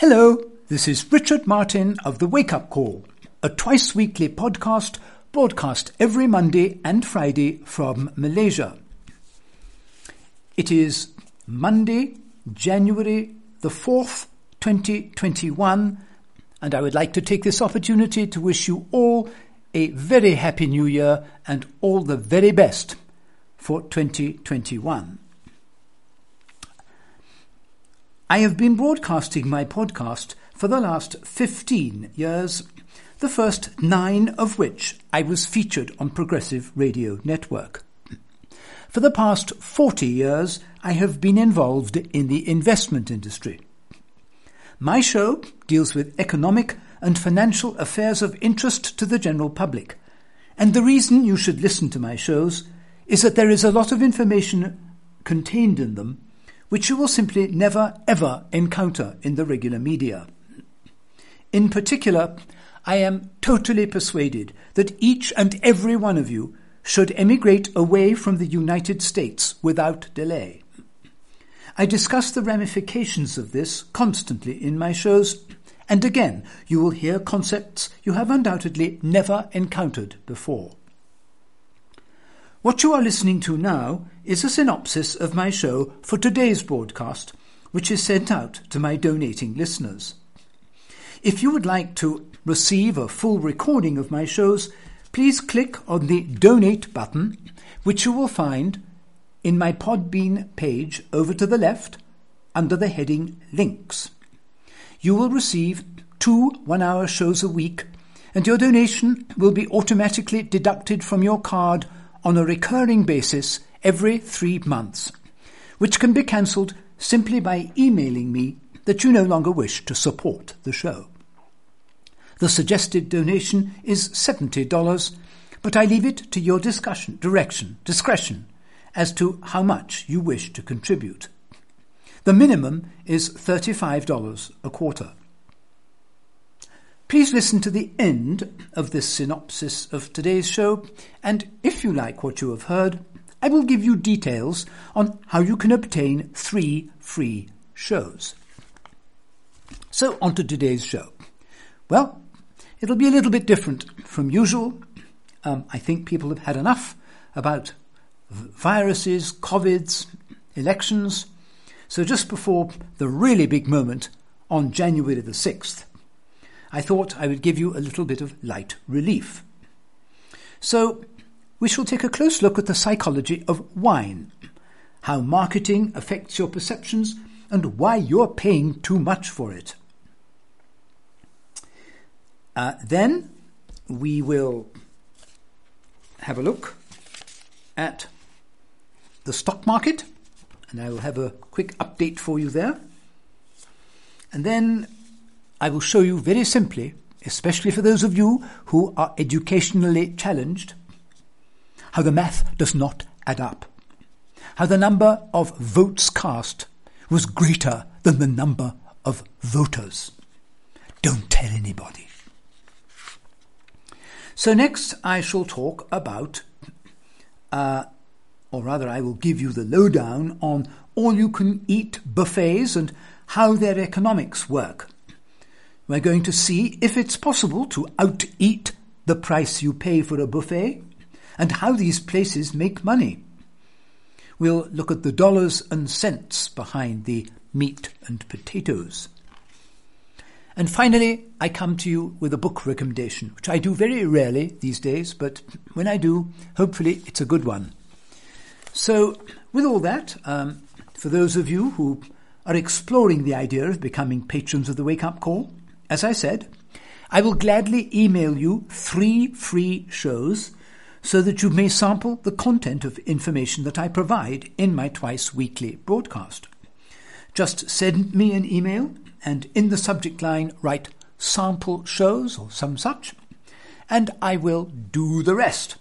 Hello, this is Richard Martin of The Wake Up Call, a twice weekly podcast broadcast every Monday and Friday from Malaysia. It is Monday, January the 4th, 2021, and I would like to take this opportunity to wish you all a very happy new year and all the very best for 2021. I have been broadcasting my podcast for the last 15 years, the first nine of which I was featured on Progressive Radio Network. For the past 40 years, I have been involved in the investment industry. My show deals with economic and financial affairs of interest to the general public. And the reason you should listen to my shows is that there is a lot of information contained in them which you will simply never ever encounter in the regular media. In particular, I am totally persuaded that each and every one of you should emigrate away from the United States without delay. I discuss the ramifications of this constantly in my shows, and again you will hear concepts you have undoubtedly never encountered before. What you are listening to now is a synopsis of my show for today's broadcast, which is sent out to my donating listeners. If you would like to receive a full recording of my shows, please click on the donate button, which you will find in my Podbean page over to the left under the heading Links. You will receive two one hour shows a week, and your donation will be automatically deducted from your card on a recurring basis every three months, which can be cancelled simply by emailing me that you no longer wish to support the show. The suggested donation is $70, but I leave it to your discussion, direction, discretion as to how much you wish to contribute. The minimum is $35 a quarter. Please listen to the end of this synopsis of today's show, and if you like what you have heard, I will give you details on how you can obtain three free shows. So, on to today's show. Well, it'll be a little bit different from usual. Um, I think people have had enough about viruses, COVIDs, elections. So, just before the really big moment on January the 6th, I thought I would give you a little bit of light relief. So, we shall take a close look at the psychology of wine, how marketing affects your perceptions, and why you're paying too much for it. Uh, then we will have a look at the stock market, and I will have a quick update for you there. And then I will show you very simply, especially for those of you who are educationally challenged, how the math does not add up, how the number of votes cast was greater than the number of voters. Don't tell anybody. So, next I shall talk about, uh, or rather, I will give you the lowdown on all you can eat buffets and how their economics work. We're going to see if it's possible to out-eat the price you pay for a buffet and how these places make money. We'll look at the dollars and cents behind the meat and potatoes. And finally, I come to you with a book recommendation, which I do very rarely these days, but when I do, hopefully it's a good one. So, with all that, um, for those of you who are exploring the idea of becoming patrons of the Wake Up Call, as I said, I will gladly email you three free shows so that you may sample the content of information that I provide in my twice weekly broadcast. Just send me an email and in the subject line write sample shows or some such, and I will do the rest.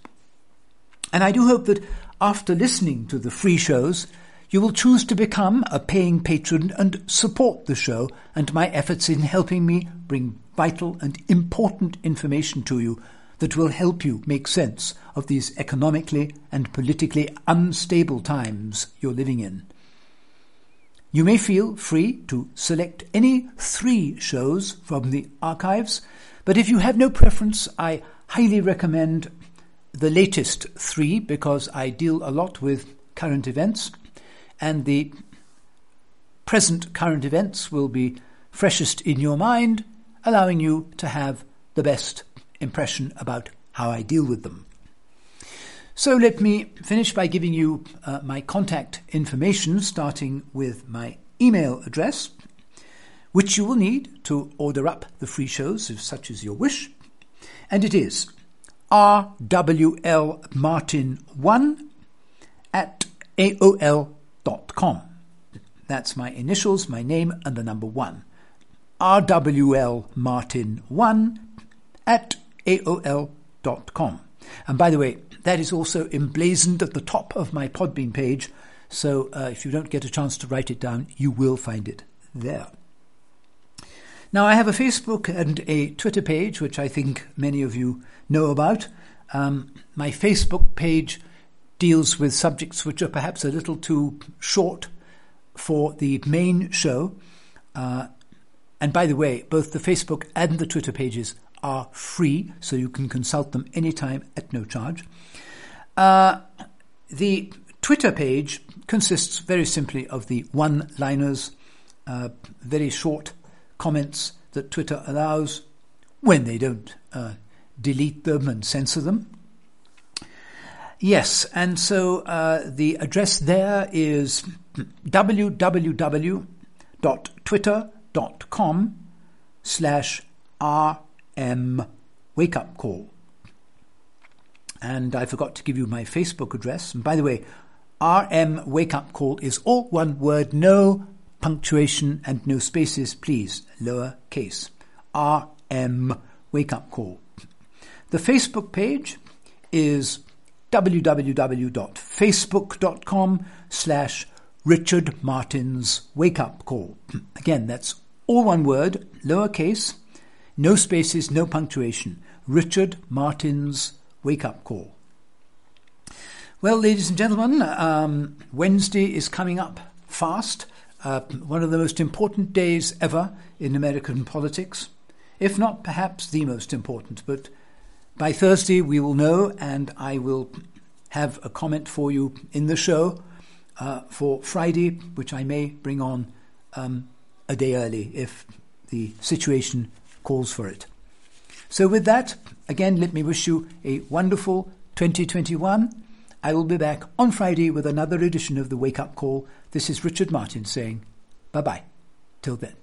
And I do hope that after listening to the free shows, you will choose to become a paying patron and support the show and my efforts in helping me bring vital and important information to you that will help you make sense of these economically and politically unstable times you're living in. You may feel free to select any three shows from the archives, but if you have no preference, I highly recommend the latest three because I deal a lot with current events, and the present current events will be freshest in your mind, allowing you to have the best impression about how I deal with them. So let me finish by giving you uh, my contact information, starting with my email address, which you will need to order up the free shows if such is your wish. And it is rwlmartin1 at aol.com. That's my initials, my name, and the number one. rwlmartin1 at aol.com. And by the way, that is also emblazoned at the top of my Podbean page, so uh, if you don't get a chance to write it down, you will find it there. Now, I have a Facebook and a Twitter page, which I think many of you know about. Um, my Facebook page deals with subjects which are perhaps a little too short for the main show. Uh, and by the way, both the Facebook and the Twitter pages are free, so you can consult them anytime at no charge. Uh, the Twitter page consists very simply of the one liners, uh, very short comments that Twitter allows when they don't uh, delete them and censor them. Yes, and so uh, the address there is www.twitter.com slash rm wake up call. And I forgot to give you my Facebook address. And by the way, RM Wake Up Call is all one word, no punctuation and no spaces, please, lower case. RM Wake Up Call. The Facebook page is www.facebook.com slash Richard Martin's Wake Up Call. Again, that's all one word, lowercase, no spaces, no punctuation. Richard Martin's Wake Up Call. Well, ladies and gentlemen, um, Wednesday is coming up fast. Uh, one of the most important days ever in American politics, if not perhaps the most important. But by Thursday, we will know, and I will have a comment for you in the show uh, for Friday, which I may bring on um, a day early if the situation calls for it. So, with that, again, let me wish you a wonderful 2021. I will be back on Friday with another edition of the Wake Up Call. This is Richard Martin saying bye bye. Till then.